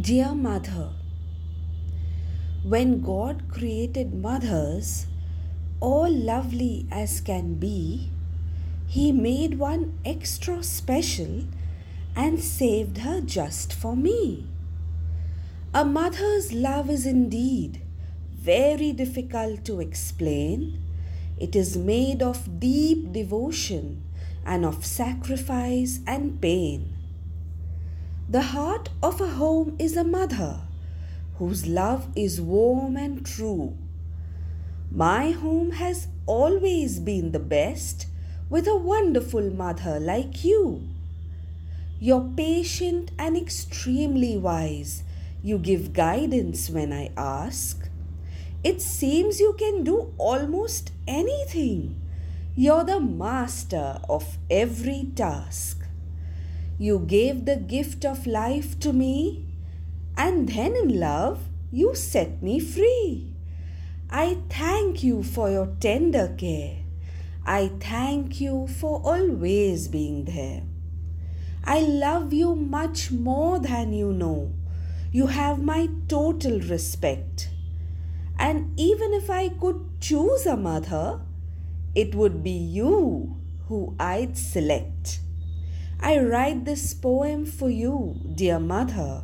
Dear Mother, when God created mothers, all lovely as can be, He made one extra special and saved her just for me. A mother's love is indeed very difficult to explain. It is made of deep devotion and of sacrifice and pain. The heart of a home is a mother whose love is warm and true. My home has always been the best with a wonderful mother like you. You're patient and extremely wise. You give guidance when I ask. It seems you can do almost anything. You're the master of every task. You gave the gift of life to me, and then in love you set me free. I thank you for your tender care. I thank you for always being there. I love you much more than you know. You have my total respect. And even if I could choose a mother, it would be you who I'd select. I write this poem for you, dear mother,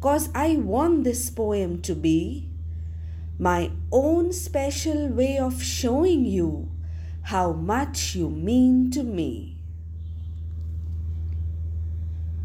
cause I want this poem to be my own special way of showing you how much you mean to me.